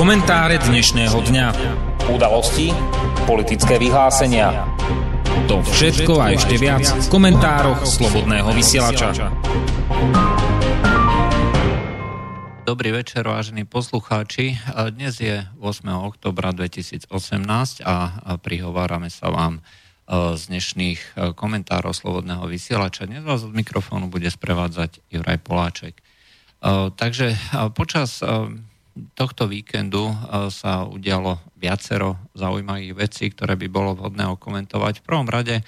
Komentáre dnešného dňa. Udalosti, politické vyhlásenia. To všetko a ešte viac v komentároch Slobodného vysielača. Dobrý večer, vážení poslucháči. Dnes je 8. oktobra 2018 a prihovárame sa vám z dnešných komentárov Slobodného vysielača. Dnes vás od mikrofónu bude sprevádzať Juraj Poláček. Takže počas tohto víkendu sa udialo viacero zaujímavých vecí, ktoré by bolo vhodné okomentovať. V prvom rade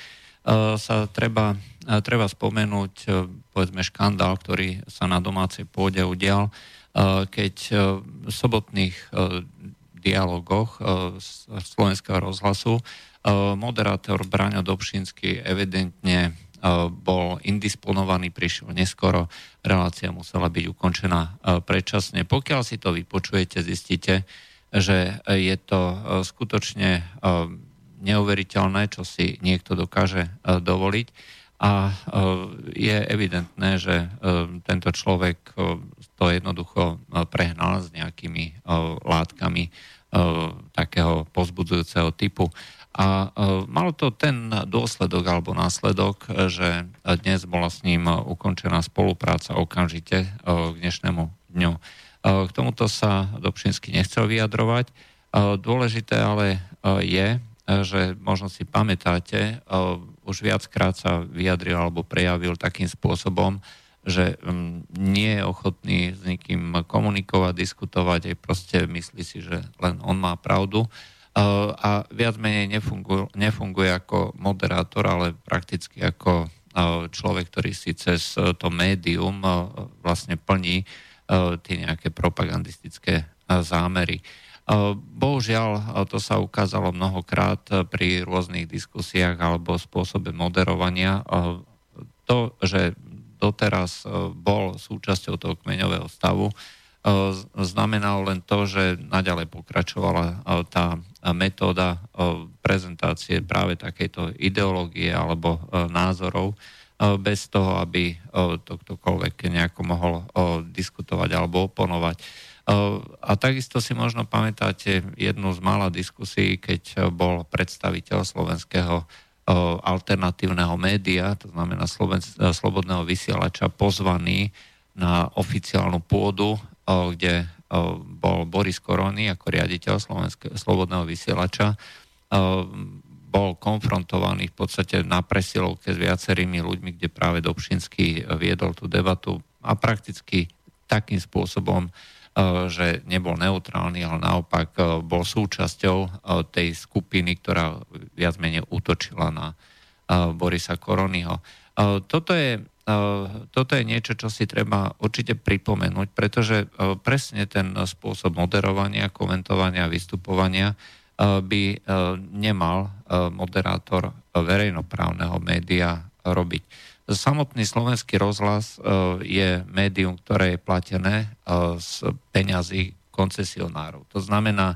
sa treba, treba spomenúť povedzme škandál, ktorý sa na domácej pôde udial, keď v sobotných dialogoch Slovenského rozhlasu moderátor Braňo Dobšinský evidentne bol indisponovaný, prišiel neskoro, relácia musela byť ukončená predčasne. Pokiaľ si to vypočujete, zistíte, že je to skutočne neuveriteľné, čo si niekto dokáže dovoliť a je evidentné, že tento človek to jednoducho prehnal s nejakými látkami takého pozbudzujúceho typu. A e, malo to ten dôsledok alebo následok, že dnes bola s ním ukončená spolupráca okamžite e, k dnešnému dňu. E, k tomuto sa Dobšinsky nechcel vyjadrovať. Dôležité ale je, že možno si pamätáte, už viackrát sa vyjadril alebo prejavil takým spôsobom, že nie je ochotný s nikým komunikovať, diskutovať, aj proste myslí si, že len on má pravdu a viac menej nefunguje, nefunguje ako moderátor, ale prakticky ako človek, ktorý si cez to médium vlastne plní tie nejaké propagandistické zámery. Bohužiaľ, to sa ukázalo mnohokrát pri rôznych diskusiách alebo spôsobe moderovania. To, že doteraz bol súčasťou toho kmeňového stavu, znamenalo len to, že naďalej pokračovala tá metóda prezentácie práve takejto ideológie alebo názorov bez toho, aby to ktokoľvek nejako mohol diskutovať alebo oponovať. A takisto si možno pamätáte jednu z mála diskusí, keď bol predstaviteľ slovenského alternatívneho média, to znamená Slobodného vysielača, pozvaný na oficiálnu pôdu kde bol Boris Korony ako riaditeľ Slovenského slobodného vysielača, bol konfrontovaný v podstate na presilovke s viacerými ľuďmi, kde práve Dobšinský viedol tú debatu a prakticky takým spôsobom, že nebol neutrálny, ale naopak bol súčasťou tej skupiny, ktorá viac menej útočila na Borisa Koronyho. Toto je toto je niečo, čo si treba určite pripomenúť, pretože presne ten spôsob moderovania, komentovania vystupovania by nemal moderátor verejnoprávneho média robiť. Samotný slovenský rozhlas je médium, ktoré je platené z peňazí koncesionárov. To znamená,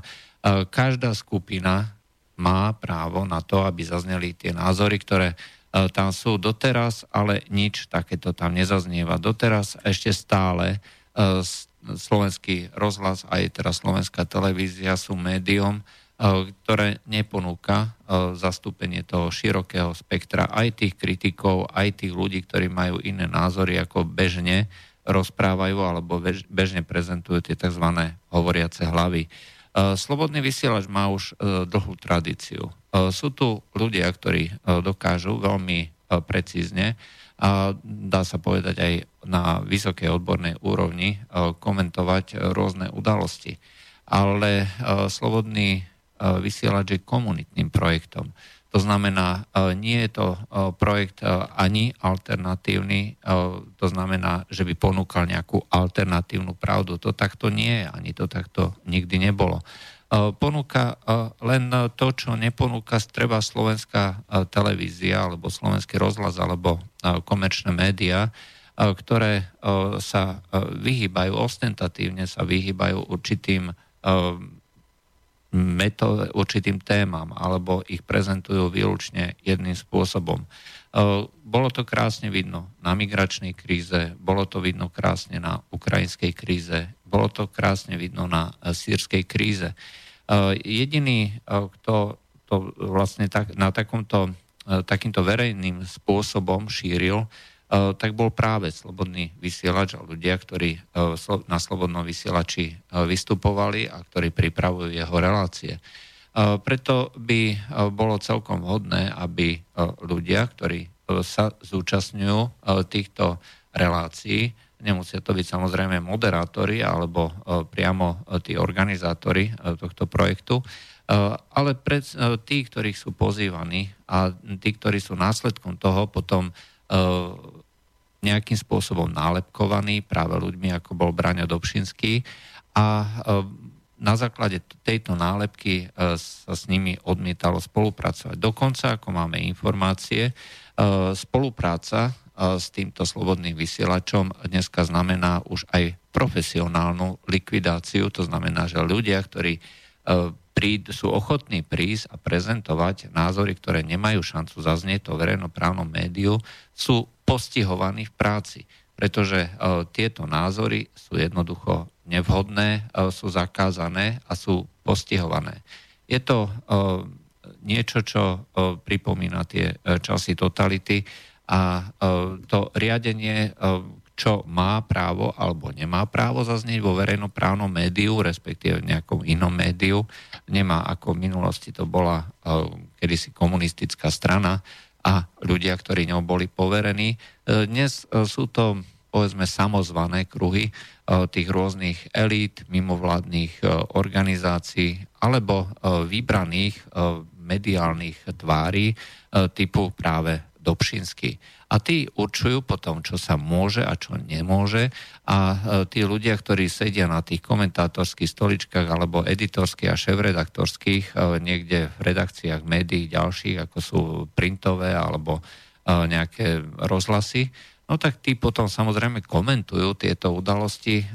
každá skupina má právo na to, aby zazneli tie názory, ktoré E, tam sú doteraz, ale nič takéto tam nezaznieva. Doteraz ešte stále e, slovenský rozhlas aj teraz slovenská televízia sú médium, e, ktoré neponúka zastúpenie toho širokého spektra aj tých kritikov, aj tých ľudí, ktorí majú iné názory, ako bežne rozprávajú alebo bežne prezentujú tie tzv. hovoriace hlavy. Slobodný vysielač má už dlhú tradíciu. E, sú tu ľudia, ktorí e, dokážu veľmi e, precízne a dá sa povedať aj na vysokej odbornej úrovni komentovať rôzne udalosti. Ale slobodný vysielač je komunitným projektom. To znamená, nie je to projekt ani alternatívny, to znamená, že by ponúkal nejakú alternatívnu pravdu. To takto nie je, ani to takto nikdy nebolo. E, ponúka e, len to, čo neponúka treba slovenská e, televízia alebo slovenský rozhlas alebo komerčné médiá, ktoré sa vyhýbajú, ostentatívne sa vyhýbajú určitým meto, určitým témam alebo ich prezentujú výlučne jedným spôsobom. Bolo to krásne vidno na migračnej kríze, bolo to vidno krásne na ukrajinskej kríze, bolo to krásne vidno na sírskej kríze. Jediný, kto to vlastne tak, na takomto, takýmto verejným spôsobom šíril, tak bol práve slobodný vysielač a ľudia, ktorí na slobodnom vysielači vystupovali a ktorí pripravujú jeho relácie. Preto by bolo celkom vhodné, aby ľudia, ktorí sa zúčastňujú týchto relácií, nemusia to byť samozrejme moderátori alebo priamo tí organizátori tohto projektu, ale pred tí, ktorí sú pozývaní a tí, ktorí sú následkom toho, potom nejakým spôsobom nálepkovaní práve ľuďmi, ako bol Braňo Dobšinský a na základe tejto nálepky e, sa s nimi odmietalo spolupracovať. Dokonca, ako máme informácie, e, spolupráca e, s týmto slobodným vysielačom dneska znamená už aj profesionálnu likvidáciu. To znamená, že ľudia, ktorí príd, sú ochotní prísť a prezentovať názory, ktoré nemajú šancu zaznieť to verejnoprávnom médiu, sú postihovaní v práci pretože uh, tieto názory sú jednoducho nevhodné, uh, sú zakázané a sú postihované. Je to uh, niečo, čo pripomína tie časy totality a to riadenie, čo má právo alebo nemá právo zaznieť vo verejnoprávnom médiu, respektíve v nejakom inom médiu, nemá ako v minulosti to bola kedysi komunistická strana, a ľudia, ktorí ňou boli poverení. E, dnes e, sú to povedzme samozvané kruhy e, tých rôznych elít, mimovládnych organizácií alebo vybraných mediálnych tvári typu práve Dobšinsky. A tí určujú potom, čo sa môže a čo nemôže a tí ľudia, ktorí sedia na tých komentátorských stoličkách alebo editorských a šéf-redaktorských niekde v redakciách médií ďalších, ako sú printové alebo nejaké rozhlasy, no tak tí potom samozrejme komentujú tieto udalosti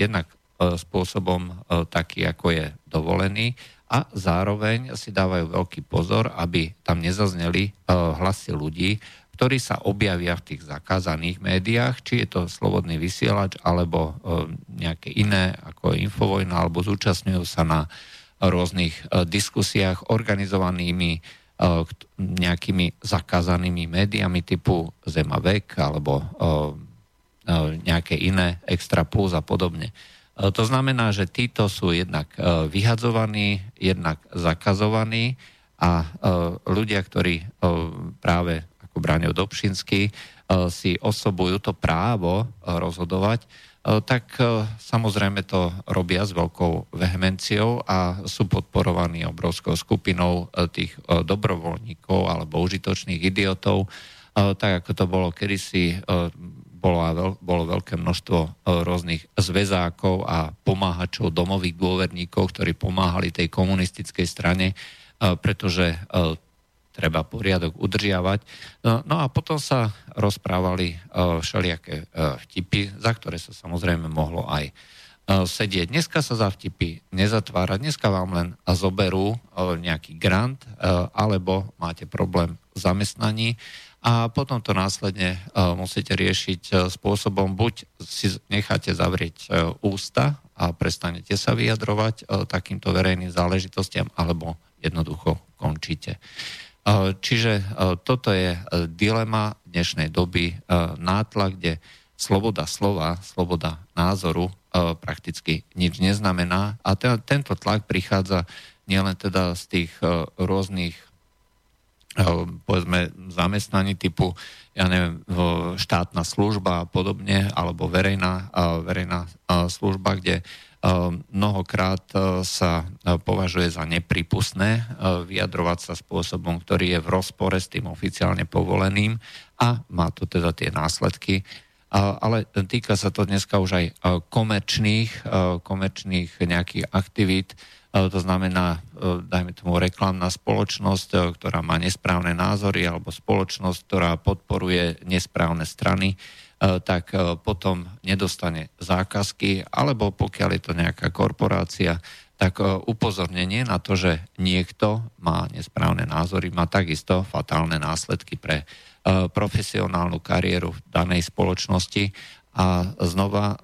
jednak spôsobom taký, ako je dovolený, a zároveň si dávajú veľký pozor, aby tam nezazneli uh, hlasy ľudí, ktorí sa objavia v tých zakázaných médiách, či je to slobodný vysielač alebo uh, nejaké iné ako Infovojna, alebo zúčastňujú sa na rôznych uh, diskusiách organizovanými nejakými zakázanými médiami typu Zemavek alebo nejaké iné Extra Plus a podobne. E, to znamená, že títo sú jednak e, vyhadzovaní, jednak zakazovaní a e, ľudia, ktorí práve ako Bráňov Dobšinský si osobujú to právo rozhodovať, tak samozrejme to robia s veľkou vehemenciou a sú podporovaní obrovskou skupinou tých dobrovoľníkov alebo užitočných idiotov, tak ako to bolo kedysi bolo, bolo veľké množstvo e, rôznych zväzákov a pomáhačov, domových dôverníkov, ktorí pomáhali tej komunistickej strane, e, pretože e, treba poriadok udržiavať. No a potom sa rozprávali všelijaké vtipy, za ktoré sa samozrejme mohlo aj sedieť. Dneska sa za vtipy nezatvára, dneska vám len zoberú nejaký grant alebo máte problém v zamestnaní a potom to následne uh, musíte riešiť uh, spôsobom, buď si necháte zavrieť uh, ústa a prestanete sa vyjadrovať takýmto verejným záležitostiam, alebo jednoducho končíte. Čiže toto je dilema dnešnej doby, nátlak, kde sloboda slova, sloboda názoru prakticky nič neznamená a te, tento tlak prichádza nielen teda z tých rôznych povedzme zamestnaní typu, ja neviem, štátna služba a podobne, alebo verejná, verejná služba, kde mnohokrát sa považuje za nepripustné vyjadrovať sa spôsobom, ktorý je v rozpore s tým oficiálne povoleným a má to teda tie následky. Ale týka sa to dneska už aj komerčných, komerčných nejakých aktivít, E, to znamená, e, dajme tomu reklamná spoločnosť, e, ktorá má nesprávne názory, alebo spoločnosť, ktorá podporuje nesprávne strany, tak potom nedostane zákazky, alebo pokiaľ je to nejaká korporácia, tak upozornenie na to, že niekto má nesprávne názory, má takisto fatálne následky pre profesionálnu kariéru v danej spoločnosti a znova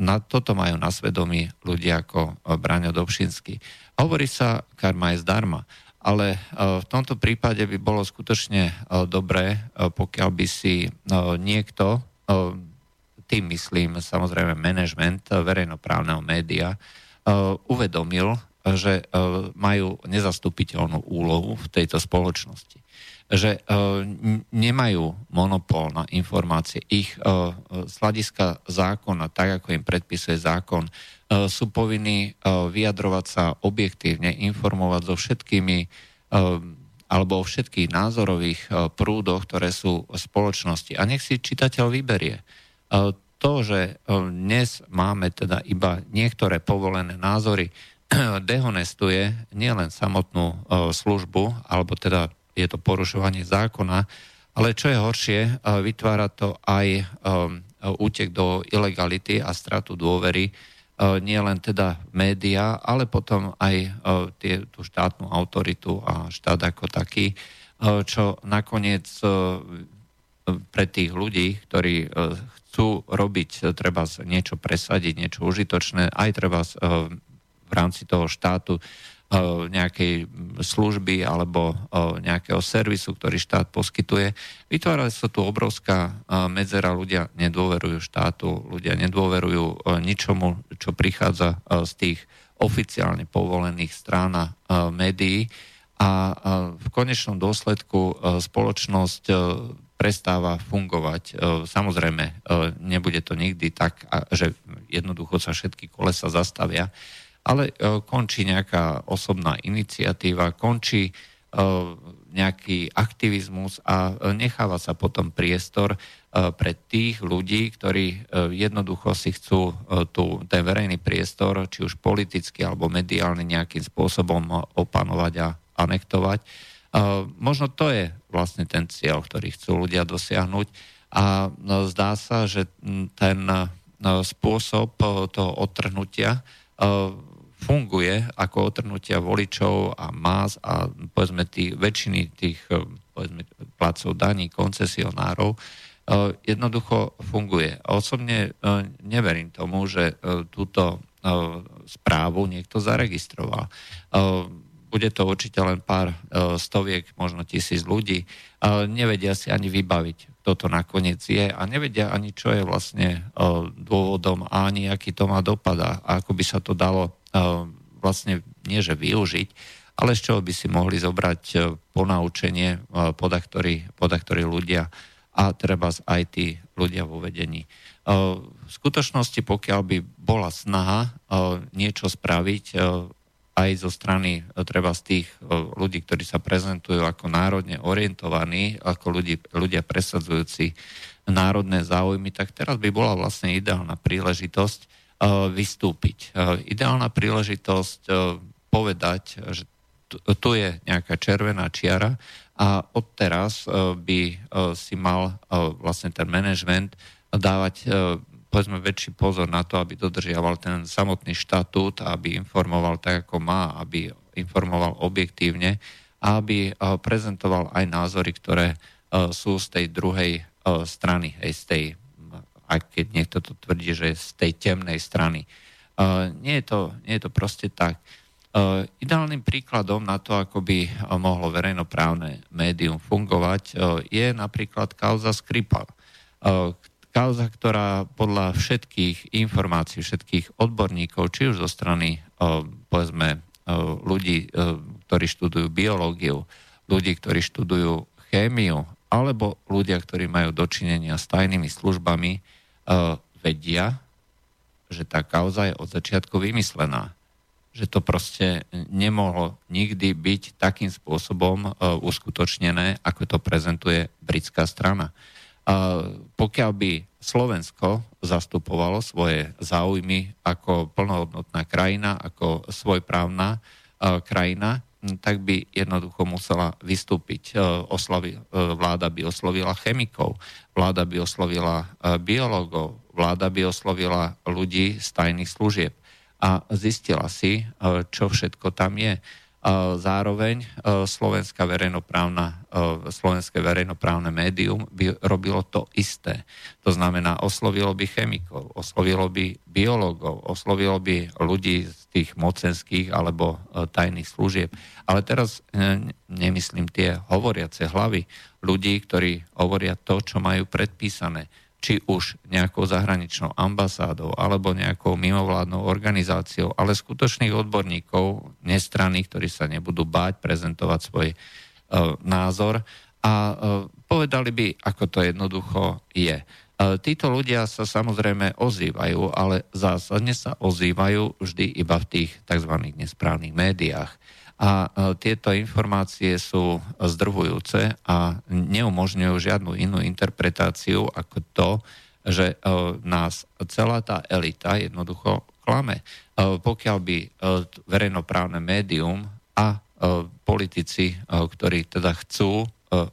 na toto majú na svedomí ľudia ako Braňo Dobšinský. Hovorí sa, karma je zdarma. Ale v tomto prípade by bolo skutočne dobré, pokiaľ by si niekto tým myslím samozrejme management verejnoprávneho média, uvedomil, že majú nezastupiteľnú úlohu v tejto spoločnosti. Že uh, nemajú monopol na informácie. Ich z hľadiska zákona, tak ako im predpisuje zákon, sú povinní vyjadrovať sa objektívne, informovať so všetkými alebo o všetkých názorových prúdoch, ktoré sú v spoločnosti. A nech si čitateľ vyberie to, že e, dnes máme teda iba niektoré povolené názory, dehonestuje nielen samotnú e, službu, alebo teda je to porušovanie zákona, ale čo je horšie, e, vytvára to aj útek do ilegality a stratu dôvery nie len teda média, ale potom aj tie, tú štátnu autoritu a štát ako taký, čo nakoniec pre tých ľudí, ktorí chcú robiť, treba niečo presadiť, niečo užitočné, aj treba v rámci toho štátu nejakej služby alebo nejakého servisu, ktorý štát poskytuje. Vytvára sa tu obrovská medzera, ľudia nedôverujú štátu, ľudia nedôverujú ničomu, čo prichádza z tých oficiálne povolených strán a médií a v konečnom dôsledku spoločnosť prestáva fungovať. E, samozrejme, e, nebude to nikdy tak, že jednoducho sa všetky kolesa zastavia, ale e, končí nejaká osobná iniciatíva, končí nejaký aktivizmus a necháva sa potom priestor pre tých ľudí, ktorí jednoducho si chcú tu, ten verejný priestor, či už politicky alebo mediálny nejakým spôsobom opanovať a anektovať. Možno to je vlastne ten cieľ, ktorý chcú ľudia dosiahnuť. A no, zdá sa, že ten spôsob toho odtrhnutia funguje ako otrhnutia voličov a más a povedzme tých, väčšiny tých povedzme, placov daní, koncesionárov, jednoducho funguje. Osobne neverím tomu, že túto správu niekto zaregistroval bude to určite len pár stoviek, možno tisíc ľudí, nevedia si ani vybaviť, kto to nakoniec je a nevedia ani, čo je vlastne dôvodom a ani aký to má dopad a ako by sa to dalo vlastne nie že využiť, ale z čoho by si mohli zobrať ponaučenie podaktorí, podaktorí ľudia a treba aj tí ľudia vo vedení. V skutočnosti, pokiaľ by bola snaha niečo spraviť, aj zo strany e, treba z tých e, ľudí, ktorí sa prezentujú ako národne orientovaní, ako ľudí, ľudia presadzujúci národné záujmy, tak teraz by bola vlastne ideálna príležitosť e, vystúpiť. Ideálna príležitosť povedať, že tu je nejaká červená čiara a odteraz by si mal vlastne ten manažment dávať povedzme väčší pozor na to, aby dodržiaval ten samotný štatút, aby informoval tak, ako má, aby informoval objektívne a aby prezentoval aj názory, ktoré sú z tej druhej strany, aj z tej, aj keď niekto to tvrdí, že je z tej temnej strany. Nie je to, nie je to proste tak. Ideálnym príkladom na to, ako by mohlo verejnoprávne médium fungovať, je napríklad kauza Skripal, kauza, ktorá podľa všetkých informácií, všetkých odborníkov, či už zo strany, povedzme, ľudí, ktorí študujú biológiu, ľudí, ktorí študujú chémiu, alebo ľudia, ktorí majú dočinenia s tajnými službami, vedia, že tá kauza je od začiatku vymyslená. Že to proste nemohlo nikdy byť takým spôsobom uskutočnené, ako to prezentuje britská strana pokiaľ by Slovensko zastupovalo svoje záujmy ako plnohodnotná krajina, ako svojprávna krajina, tak by jednoducho musela vystúpiť. Oslavi, vláda by oslovila chemikov, vláda by oslovila biológov, vláda by oslovila ľudí z tajných služieb. a zistila si, čo všetko tam je. Zároveň Slovenská verejnoprávna, Slovenské verejnoprávne médium by robilo to isté. To znamená, oslovilo by chemikov, oslovilo by biológov, oslovilo by ľudí z tých mocenských alebo tajných služieb. Ale teraz e, nemyslím tie hovoriace hlavy ľudí, ktorí hovoria to, čo majú predpísané či už nejakou zahraničnou ambasádou alebo nejakou mimovládnou organizáciou, ale skutočných odborníkov, nestranných, ktorí sa nebudú báť prezentovať svoj e, názor a e, povedali by, ako to jednoducho je. E, títo ľudia sa samozrejme ozývajú, ale zásadne sa ozývajú vždy iba v tých tzv. nesprávnych médiách a e, tieto informácie sú zdrvujúce a neumožňujú žiadnu inú interpretáciu ako to, že e, nás celá tá elita jednoducho klame. E, pokiaľ by verejnoprávne médium a politici, ktorí teda chcú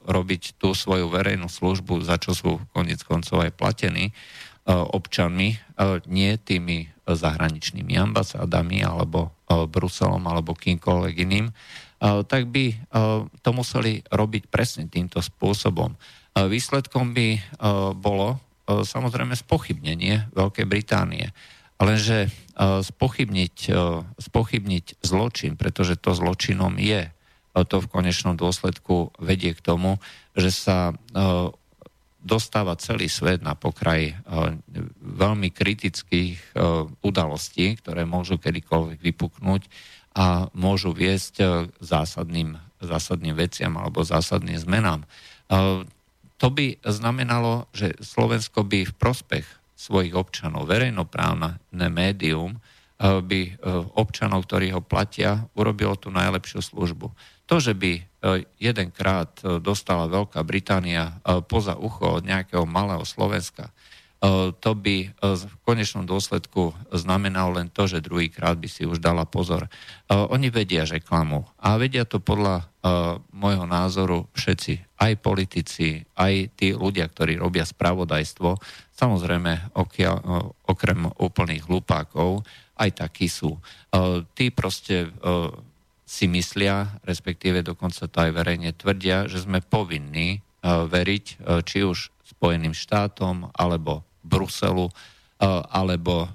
robiť tú svoju verejnú službu, za čo sú konec koncov aj platení občanmi, nie tými zahraničnými ambasádami alebo Bruselom alebo kýmkoľvek iným, tak by to museli robiť presne týmto spôsobom. Výsledkom by bolo samozrejme spochybnenie Veľkej Británie. Lenže spochybniť, spochybniť zločin, pretože to zločinom je, to v konečnom dôsledku vedie k tomu, že sa dostáva celý svet na pokraj veľmi kritických udalostí, ktoré môžu kedykoľvek vypuknúť a môžu viesť zásadným, zásadným veciam alebo zásadným zmenám. To by znamenalo, že Slovensko by v prospech svojich občanov, verejnoprávne médium, by občanov, ktorí ho platia, urobilo tú najlepšiu službu. To, že by jedenkrát e, dostala Veľká Británia e, poza ucho od nejakého malého Slovenska, to by v konečnom dôsledku znamenalo len to, že druhýkrát by si už dala pozor. Oni vedia, že klamú. A vedia to podľa môjho názoru všetci, aj politici, aj tí ľudia, ktorí robia spravodajstvo. Samozrejme, okrem úplných hlupákov, aj takí sú. Tí proste si myslia, respektíve dokonca to aj verejne tvrdia, že sme povinní e, veriť e, či už Spojeným štátom, alebo Bruselu, e, alebo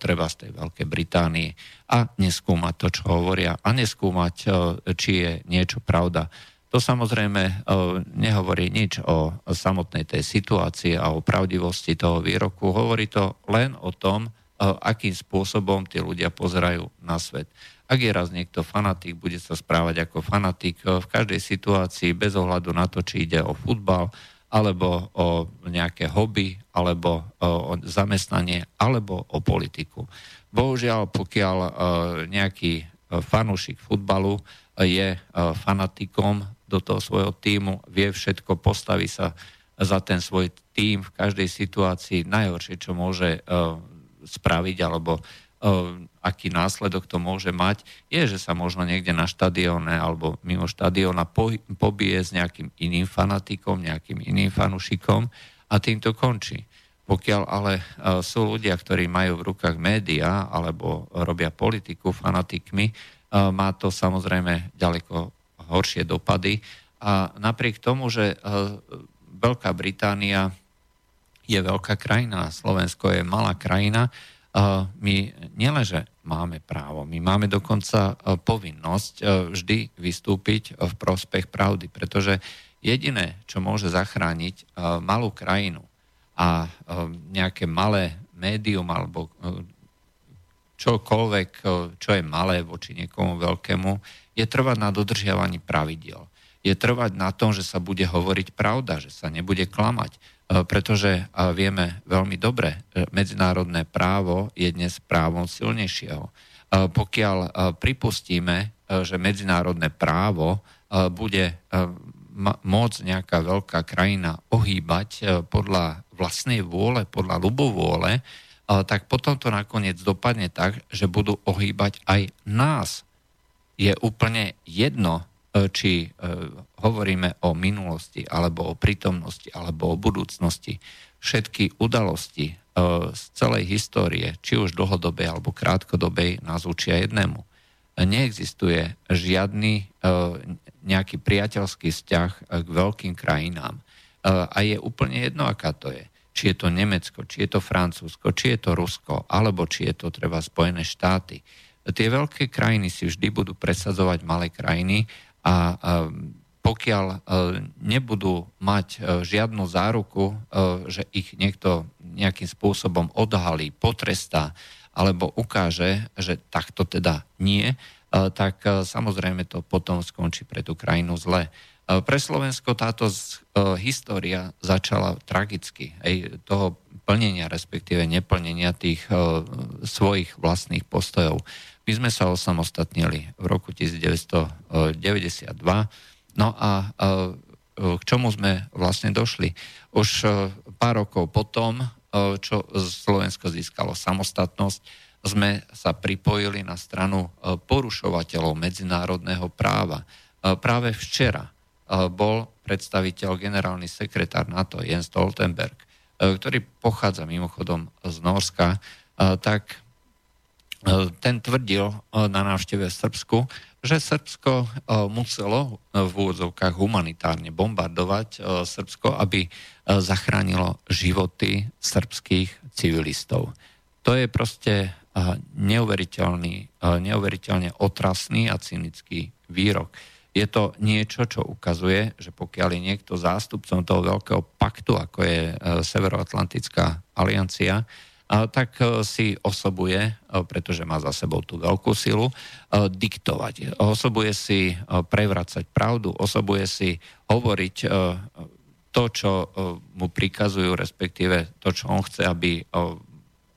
treba z tej Veľkej Británii a neskúmať to, čo hovoria a neskúmať, či je niečo pravda. To samozrejme nehovorí nič o samotnej tej situácii a o pravdivosti toho výroku. Hovorí to len o tom, akým spôsobom tí ľudia pozerajú na svet. Ak je raz niekto fanatik, bude sa správať ako fanatik v každej situácii bez ohľadu na to, či ide o futbal, alebo o nejaké hobby, alebo o zamestnanie, alebo o politiku. Bohužiaľ, pokiaľ e, nejaký fanúšik futbalu je fanatikom do toho svojho týmu, vie všetko, postaví sa za ten svoj tým v každej situácii najhoršie, čo môže spraviť alebo aký následok to môže mať, je, že sa možno niekde na štadióne alebo mimo štadióna pobije s nejakým iným fanatikom, nejakým iným fanušikom a tým to končí. Pokiaľ ale sú ľudia, ktorí majú v rukách médiá alebo robia politiku fanatikmi, má to samozrejme ďaleko horšie dopady. A napriek tomu, že Veľká Británia je veľká krajina, Slovensko je malá krajina, my nielenže máme právo, my máme dokonca e, povinnosť e, vždy vystúpiť v prospech pravdy, pretože jediné, čo môže zachrániť e, malú krajinu a nejaké malé médium alebo čokoľvek, čo je malé voči niekomu veľkému, je trvať na dodržiavaní pravidiel. Je trvať na tom, že sa bude hovoriť pravda, že sa nebude klamať pretože vieme veľmi dobre, medzinárodné právo je dnes právom silnejšieho. E, pokiaľ e, pripustíme, že medzinárodné právo bude môcť nejaká veľká krajina ohýbať podľa vlastnej vôle, podľa ľubovôle, tak potom to nakoniec dopadne tak, že budú ohýbať aj nás. Je úplne jedno, E, či e, hovoríme o minulosti, alebo o prítomnosti, alebo o budúcnosti, všetky udalosti, z celej histórie, či už dlhodobej alebo krátkodobej, nás učia jednému. Neexistuje žiadny nejaký priateľský vzťah k veľkým krajinám. A je úplne jedno, aká to je. Či je to Nemecko, či je to Francúzsko, či je to Rusko, alebo či je to treba Spojené štáty. Tie veľké krajiny si vždy budú presadzovať malé krajiny a pokiaľ e, nebudú mať e, žiadnu záruku, e, že ich niekto nejakým spôsobom odhalí, potrestá alebo ukáže, že takto teda nie, tak samozrejme to potom skončí pre tú krajinu zle. Pre Slovensko táto história začala tragicky. Ej, toho plnenia, respektíve neplnenia tých svojich vlastných postojov. My sme sa osamostatnili v roku 1992 No a k čomu sme vlastne došli? Už e, pár rokov potom, e, čo Slovensko získalo samostatnosť, sme sa pripojili na stranu e, porušovateľov medzinárodného práva. Práve včera bol predstaviteľ generálny sekretár NATO Jens Stoltenberg, ktorý pochádza mimochodom z Norska, tak ten tvrdil na návšteve v Srbsku, že Srbsko muselo v úvodzovkách humanitárne bombardovať Srbsko, aby zachránilo životy srbských civilistov. To je proste neuveriteľný, neuveriteľne otrasný a cynický výrok. Je to niečo, čo ukazuje, že pokiaľ je niekto zástupcom toho veľkého paktu, ako je Severoatlantická aliancia, tak e, si osobuje, e, pretože má za sebou tú veľkú silu, e, diktovať. Osobuje si prevracať pravdu, osobuje si hovoriť to, čo mu prikazujú, respektíve to, čo on chce, aby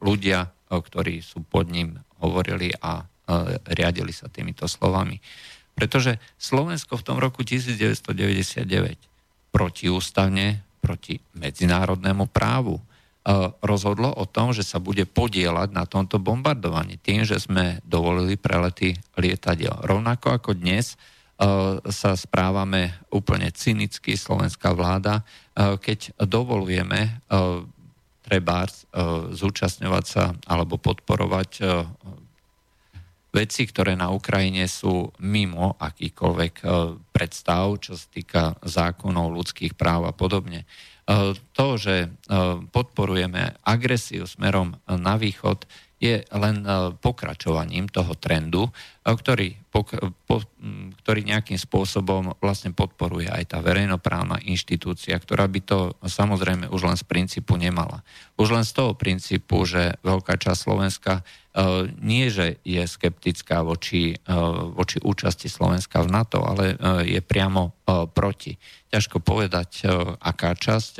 ľudia, ktorí sú pod ním, hovorili a riadili sa týmito slovami. Pretože Slovensko v tom roku 1999 protiústavne proti medzinárodnému právu E, rozhodlo o tom, že sa bude podielať na tomto bombardovaní tým, že sme dovolili prelety lietadiel. Rovnako ako dnes e, sa správame úplne cynicky, slovenská vláda, e, keď dovolujeme trebárs zúčastňovať sa alebo podporovať veci, ktoré na Ukrajine sú mimo akýkoľvek predstav, čo sa týka zákonov, ľudských práv a podobne. E, to, že e, podporujeme agresiu smerom na východ, je len e, pokračovaním toho trendu, ktorý, ktorý nejakým spôsobom vlastne podporuje aj tá verejnoprávna inštitúcia, ktorá by to samozrejme už len z princípu nemala. Už len z toho princípu, že veľká časť Slovenska nie, že je skeptická voči, voči účasti Slovenska v NATO, ale je priamo proti ťažko povedať, aká časť,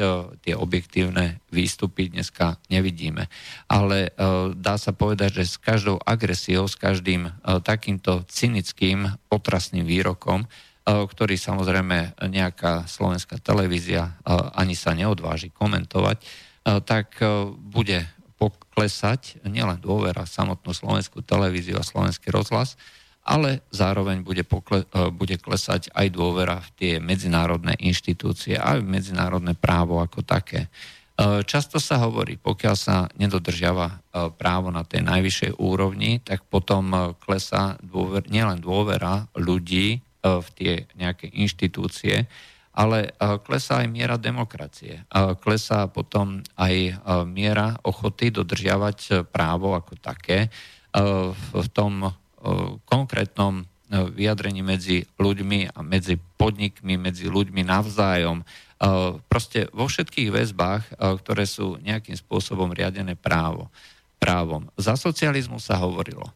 tie objektívne výstupy dneska nevidíme. Ale dá sa povedať, že s každou agresiou, s každým takýmto cynickým, otrasným výrokom, ktorý samozrejme nejaká slovenská televízia ani sa neodváži komentovať, tak bude poklesať nielen dôvera samotnú slovenskú televíziu a slovenský rozhlas, ale zároveň bude, pokle, e, bude klesať aj dôvera v tie medzinárodné inštitúcie a v medzinárodné právo ako také. E, často sa hovorí, pokiaľ sa nedodržiava e, právo na tej najvyššej úrovni, tak potom klesá dôver, nielen dôvera ľudí v tie nejaké inštitúcie, ale klesá aj miera demokracie. Klesá potom aj miera ochoty dodržiavať právo ako také v tom konkrétnom vyjadrení medzi ľuďmi a medzi podnikmi, medzi ľuďmi navzájom. Proste vo všetkých väzbách, ktoré sú nejakým spôsobom riadené právo, právom. Za socializmu sa hovorilo,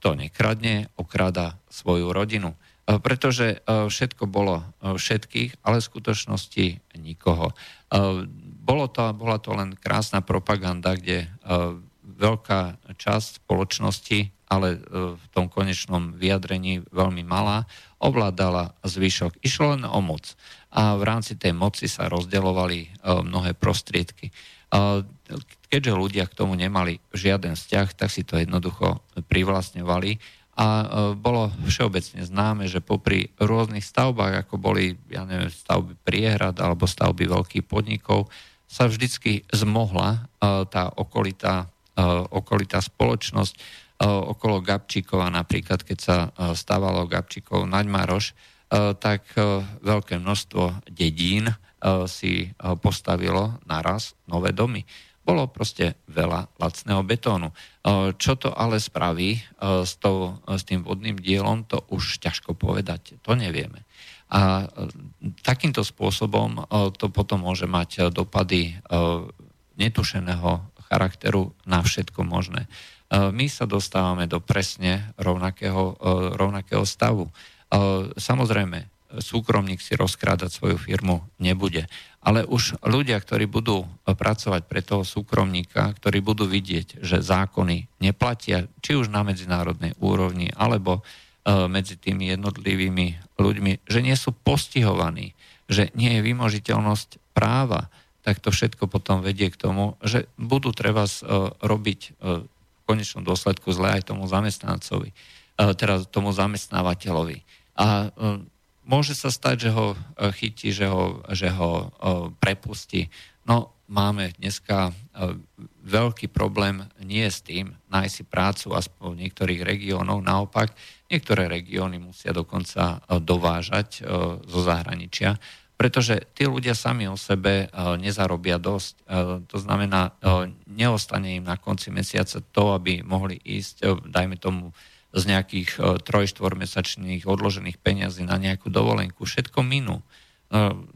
kto nekradne, okráda svoju rodinu. Pretože všetko bolo všetkých, ale v skutočnosti nikoho. Bolo to, bola to len krásna propaganda, kde veľká časť spoločnosti ale v tom konečnom vyjadrení veľmi malá, ovládala zvyšok. Išlo len o moc. A v rámci tej moci sa rozdeľovali e, mnohé prostriedky. Keďže ľudia k tomu nemali žiaden vzťah, tak si to jednoducho privlastňovali a e, bolo všeobecne známe, že popri rôznych stavbách, ako boli ja neviem, stavby priehrad alebo stavby veľkých podnikov, sa vždycky zmohla tá okolitá, okolitá spoločnosť okolo Gabčíkova, napríklad keď sa stávalo Gabčíkov Naďmaroš, tak veľké množstvo dedín si postavilo naraz nové domy. Bolo proste veľa lacného betónu. Čo to ale spraví s, to, s tým vodným dielom, to už ťažko povedať. To nevieme. A takýmto spôsobom to potom môže mať dopady netušeného charakteru na všetko možné. My sa dostávame do presne rovnakého, rovnakého stavu. Samozrejme, súkromník si rozkrádať svoju firmu nebude. Ale už ľudia, ktorí budú pracovať pre toho súkromníka, ktorí budú vidieť, že zákony neplatia, či už na medzinárodnej úrovni, alebo e, medzi tými jednotlivými ľuďmi, že nie sú postihovaní, že nie je vymožiteľnosť práva, tak to všetko potom vedie k tomu, že budú treba e, robiť v konečnom dôsledku zle aj tomu zamestnancovi, teda tomu zamestnávateľovi. A môže sa stať, že ho e, chytí, že ho, že ho e, prepustí. No, máme dneska e, veľký problém nie s tým nájsť si prácu aspoň v niektorých regiónov. Naopak, niektoré regióny musia dokonca dovážať zo zahraničia, pretože tí ľudia sami o sebe nezarobia dosť. To znamená, neostane im na konci mesiaca to, aby mohli ísť, dajme tomu, z nejakých e, troj-štvormesačných odložených peniazí na nejakú dovolenku, všetko minú. E,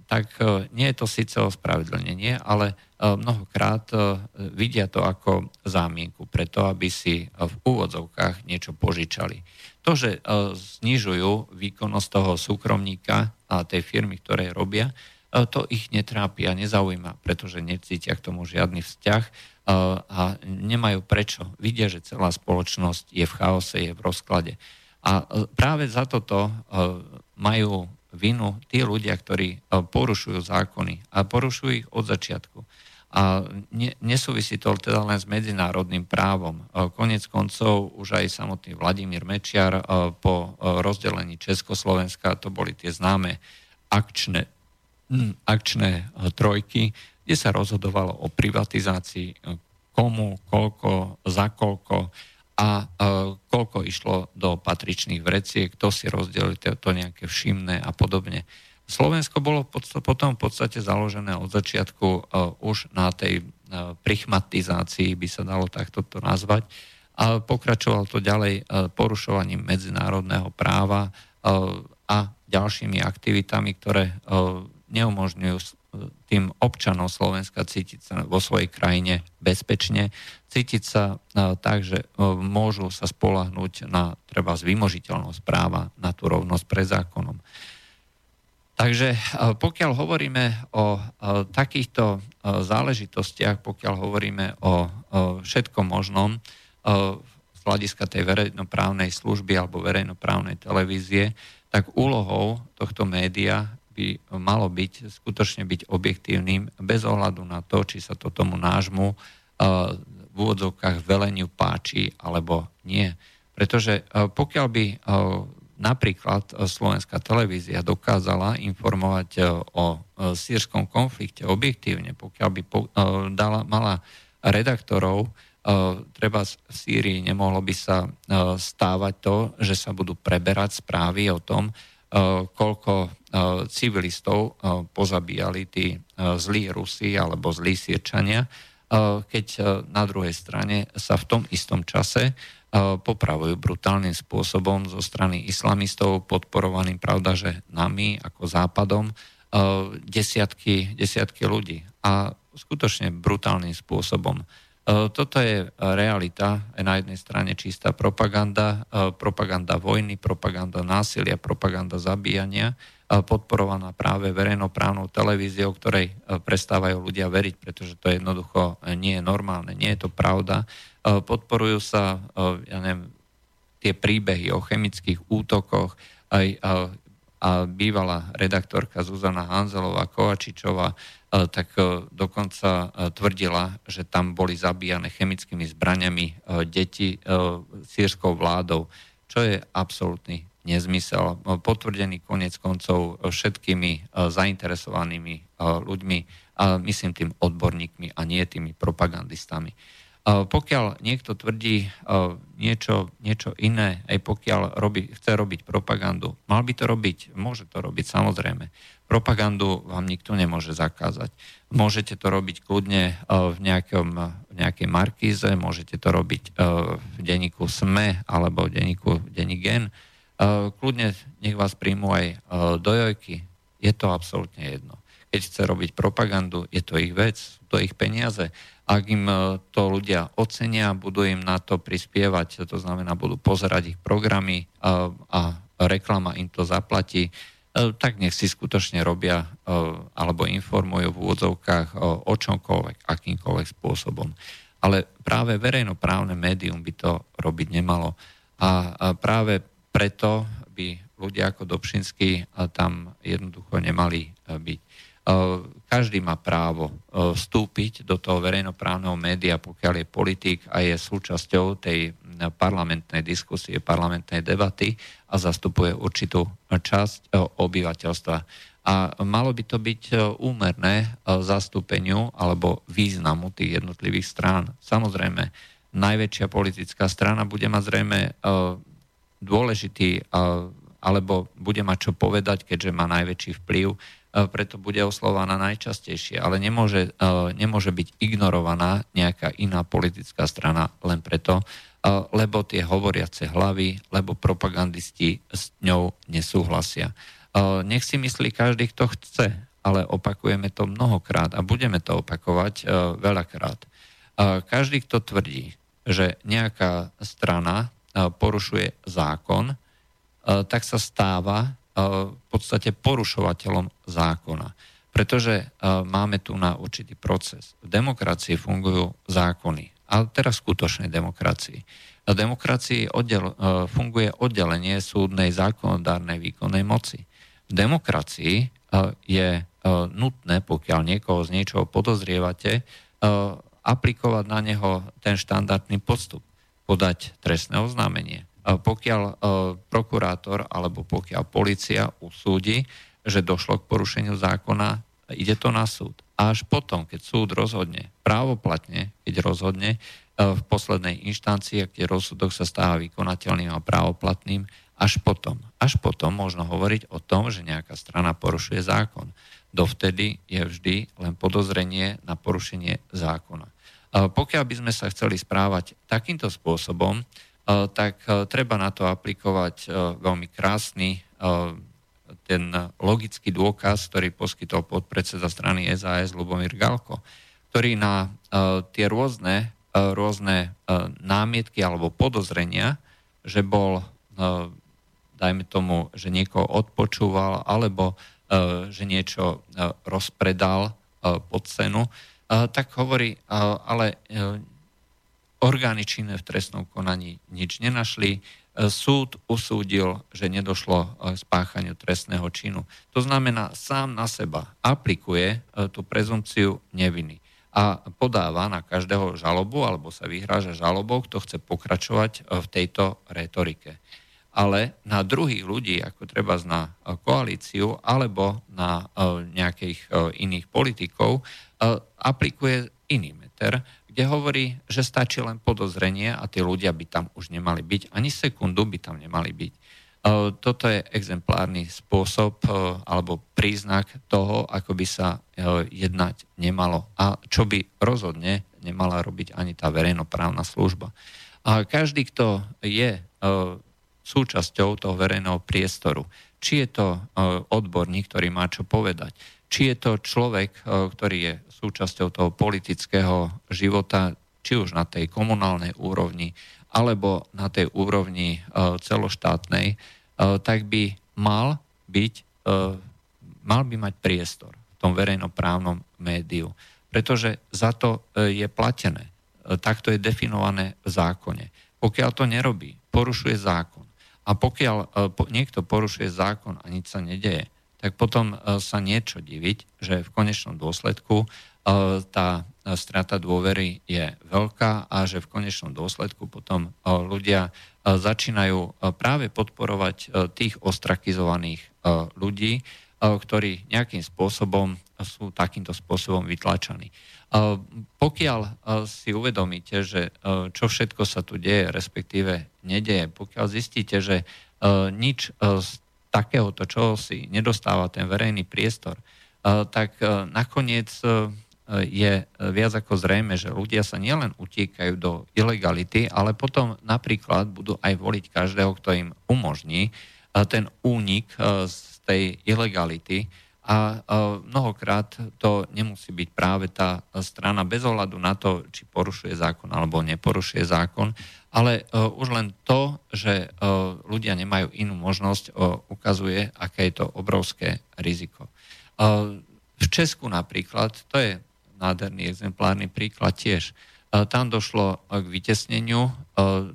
tak e, nie je to síce ospravedlnenie, ale mnohokrát vidia to ako zámienku preto, aby si v úvodzovkách niečo požičali. To, že znižujú výkonnosť toho súkromníka a tej firmy, ktoré robia, to ich netrápi a nezaujíma, pretože necítia k tomu žiadny vzťah a nemajú prečo. Vidia, že celá spoločnosť je v chaose, je v rozklade. A e, práve za toto e, majú vinu tí ľudia, ktorí e, porušujú zákony a porušujú ich od začiatku. A nesúvisí to teda len s medzinárodným právom. Konec koncov už aj samotný Vladimír Mečiar po rozdelení Československa, to boli tie známe akčné, hm, akčné trojky, kde sa rozhodovalo o privatizácii, e, komu, koľko, za koľko a e, koľko išlo do patričných vreciek, kto si rozdelil to nejaké všimné a podobne. Slovensko bolo potom v podstate založené od začiatku e, už na tej prichmatizácii, by sa dalo takto to nazvať, a pokračoval to ďalej porušovaním medzinárodného práva a ďalšími aktivitami, ktoré neumožňujú tým občanom Slovenska cítiť sa vo svojej krajine bezpečne, cítiť sa e, tak, že e, môžu sa spolahnúť na treba vymožiteľnosť práva, na tú rovnosť pred zákonom. Takže e, pokiaľ hovoríme o takýchto záležitostiach, pokiaľ hovoríme o všetkom možnom z hľadiska tej verejnoprávnej služby alebo verejnoprávnej televízie, tak úlohou tohto média by malo byť, skutočne byť objektívnym bez ohľadu na to, či sa to tomu nášmu eh, v úvodzovkách veleniu páči alebo nie. Pretože eh, pokiaľ by eh, napríklad slovenská televízia dokázala informovať o sírskom konflikte objektívne, pokiaľ by dala, mala redaktorov, treba v Sýrii nemohlo by sa stávať to, že sa budú preberať správy o tom, koľko E, civilistov e, pozabíjali tí e, zlí Rusi alebo zlí Sirčania, keď na druhej strane sa v tom istom čase popravujú brutálnym spôsobom zo strany islamistov, podporovaným, pravda, nami ako západom, desiatky, desiatky ľudí. A skutočne brutálnym spôsobom. Toto je realita, na jednej strane čistá propaganda, propaganda vojny, propaganda násilia, propaganda zabíjania, podporovaná práve verejnoprávnou televíziou, ktorej e, prestávajú ľudia veriť, pretože to jednoducho e, nie je normálne, nie je to pravda. E, podporujú sa, ja neviem, tie príbehy o chemických útokoch, aj a bývalá redaktorka Zuzana Hanzelová Kovačičová tak dokonca tvrdila, že tam boli zabíjane chemickými zbraniami deti sírskou vládou, čo je absolútny nezmysel, potvrdený konec koncov všetkými e, zainteresovanými e, ľuďmi a myslím tým odborníkmi a nie tými propagandistami. Pokiaľ niekto tvrdí niečo, niečo iné, aj pokiaľ robí, chce robiť propagandu, mal by to robiť, môže to robiť samozrejme. Propagandu vám nikto nemôže zakázať. Môžete to robiť kľudne v, nejakom, v nejakej markíze, môžete to robiť v denníku SME alebo v denníku denník Gen. Kľudne nech vás príjmu aj do. Je to absolútne jedno. Keď chce robiť propagandu, je to ich vec, to ich peniaze ak im e, to ľudia ocenia, budú im na to prispievať, to znamená, budú pozerať ich programy a, e, a reklama im to zaplatí, e, tak nech si skutočne robia alebo informujú v úvodzovkách o čomkoľvek, akýmkoľvek spôsobom. Ale práve verejnoprávne médium by to robiť nemalo. A práve preto by ľudia ako Dobšinský tam jednoducho nemali byť. E, každý má právo e, vstúpiť do toho verejnoprávneho média, pokiaľ je politik a je súčasťou tej parlamentnej diskusie, parlamentnej debaty a zastupuje určitú časť e, obyvateľstva. A malo by to byť úmerné zastúpeniu alebo významu tých jednotlivých strán. Samozrejme, najväčšia politická strana bude mať zrejme dôležitý alebo bude mať čo povedať, keďže má najväčší vplyv E, preto bude oslovaná najčastejšie, ale nemôže, e, nemôže byť ignorovaná nejaká iná politická strana len preto, e, lebo tie hovoriace hlavy, lebo propagandisti s ňou nesúhlasia. Nech si myslí každý, kto chce, ale opakujeme to mnohokrát a budeme to opakovať veľakrát. Každý, kto tvrdí, že nejaká strana porušuje zákon, tak sa stáva v podstate porušovateľom zákona. Pretože máme tu na určitý proces. V demokracii fungujú zákony. A teraz v skutočnej demokracii. V demokracii oddel, funguje oddelenie súdnej zákonodárnej výkonnej moci. V demokracii je nutné, pokiaľ niekoho z niečoho podozrievate, aplikovať na neho ten štandardný postup. Podať trestné oznámenie pokiaľ e, prokurátor alebo pokiaľ policia usúdi, že došlo k porušeniu zákona, ide to na súd. A až potom, keď súd rozhodne, právoplatne, keď rozhodne e, v poslednej inštancii, keď rozsudok sa stáva vykonateľným a právoplatným, až potom, až potom možno hovoriť o tom, že nejaká strana porušuje zákon. Dovtedy je vždy len podozrenie na porušenie zákona. E, pokiaľ by sme sa chceli správať takýmto spôsobom, tak eh, treba na to aplikovať eh, veľmi krásny ten logický dôkaz, ktorý poskytol podpredseda strany SAS Lubomír Galko, ktorý na tie rôzne, rôzne námietky alebo podozrenia, že bol, dajme tomu, že niekoho odpočúval alebo že niečo rozpredal pod cenu, tak hovorí, ale orgány činné v trestnom konaní nič nenašli. E, súd usúdil, že nedošlo k spáchaniu trestného činu. To znamená, sám na seba aplikuje e, tú prezumciu neviny a podáva na každého žalobu alebo sa vyhráža žalobou, kto chce pokračovať e, v tejto retorike. Ale na druhých ľudí, ako treba na koalíciu alebo na nejakých iných politikov, aplikuje iný meter, kde hovorí, že stačí len podozrenie a tí ľudia by tam už nemali byť, ani sekundu by tam nemali byť. E, toto je exemplárny spôsob e, alebo príznak toho, ako by sa e, jednať nemalo a čo by rozhodne nemala robiť ani tá verejnoprávna služba. A každý, kto je súčasťou toho verejného priestoru, či je to odborník, ktorý má čo povedať, či je to človek, ktorý je súčasťou toho politického života, či už na tej komunálnej úrovni, alebo na tej úrovni e, celoštátnej, e, tak by mal byť, e, mal by mať priestor v tom verejnoprávnom médiu. Pretože za to je platené. Takto je definované v zákone. Pokiaľ to nerobí, porušuje zákon. A pokiaľ niekto porušuje zákon a nič sa nedeje, tak potom e, sa niečo diviť, že v konečnom dôsledku e, tá strata dôvery je veľká a že v konečnom dôsledku potom e, ľudia začínajú práve podporovať tých ostrakizovaných ľudí, ktorí nejakým spôsobom sú takýmto spôsobom vytlačaní. Pokiaľ si uvedomíte, že čo všetko sa tu deje, respektíve nedeje, pokiaľ zistíte, že nič z takéhoto, čo si nedostáva ten verejný priestor, tak nakoniec je viac ako zrejme, že ľudia sa nielen utiekajú do ilegality, ale potom napríklad budú aj voliť každého, kto im umožní ten únik z tej ilegality, a mnohokrát to nemusí byť práve tá strana bez ohľadu na to, či porušuje zákon alebo neporušuje zákon, ale už len to, že ľudia nemajú inú možnosť, ukazuje, aké je to obrovské riziko. V Česku napríklad, to je nádherný exemplárny príklad tiež, tam došlo k vytesneniu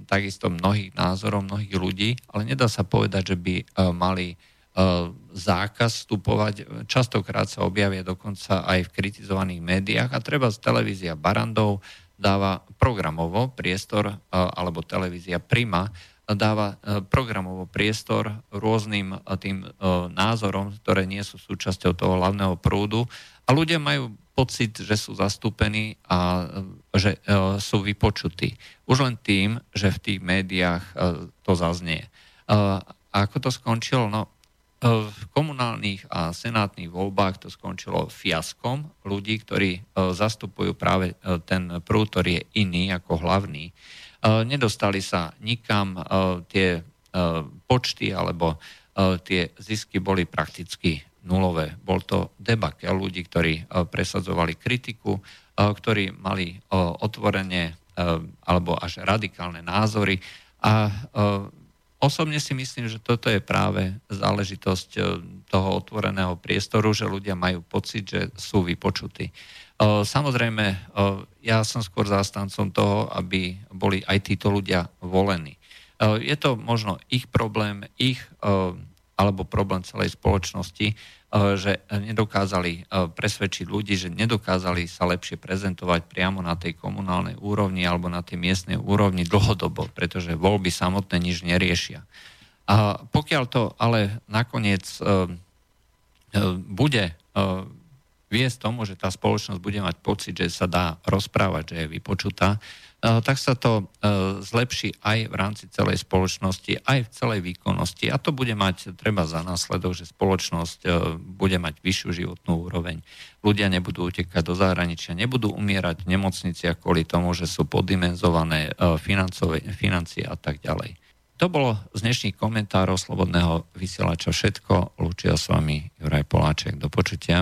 takisto mnohých názorov, mnohých ľudí, ale nedá sa povedať, že by mali E, zákaz vstupovať. Častokrát sa objavia dokonca aj v kritizovaných médiách a treba z televízia Barandov dáva programovo priestor, e, alebo televízia Prima dáva e, programovo priestor rôznym tým názorom, ktoré nie sú súčasťou toho hlavného prúdu a ľudia majú pocit, že sú zastúpení a že sú vypočutí. Už len tým, že v tých médiách to zaznie. A ako to skončilo? No, v komunálnych a senátnych voľbách to skončilo fiaskom ľudí, ktorí e, zastupujú práve e, ten prúd, ktorý je iný ako hlavný. E, nedostali sa nikam, tie počty alebo tie zisky boli prakticky nulové. Bol to debakel ľudí, ktorí presadzovali kritiku, ktorí mali otvorene alebo až radikálne názory a Osobne si myslím, že toto je práve záležitosť e, toho otvoreného priestoru, že ľudia majú pocit, že sú vypočutí. E, samozrejme, e, ja som skôr zástancom toho, aby boli aj títo ľudia volení. Je to možno ich problém, ich alebo problém celej spoločnosti, že nedokázali eh, presvedčiť ľudí, že nedokázali sa lepšie prezentovať priamo na tej komunálnej úrovni alebo na tej miestnej úrovni dlhodobo, pretože voľby samotné nič neriešia. A pokiaľ to ale nakoniec bude viesť tomu, že tá spoločnosť bude mať pocit, že sa dá rozprávať, že je vypočutá, tak sa to eh, zlepší aj v rámci celej spoločnosti, aj v celej výkonnosti. A to bude mať treba za následok, že spoločnosť eh, bude mať vyššiu životnú úroveň. Ľudia nebudú utekať do zahraničia, nebudú umierať v nemocniciach kvôli tomu, že sú poddimenzované financie a tak ďalej. To bolo z dnešných komentárov Slobodného vysielača všetko. Lúčia s vami Juraj Poláček. Do počutia.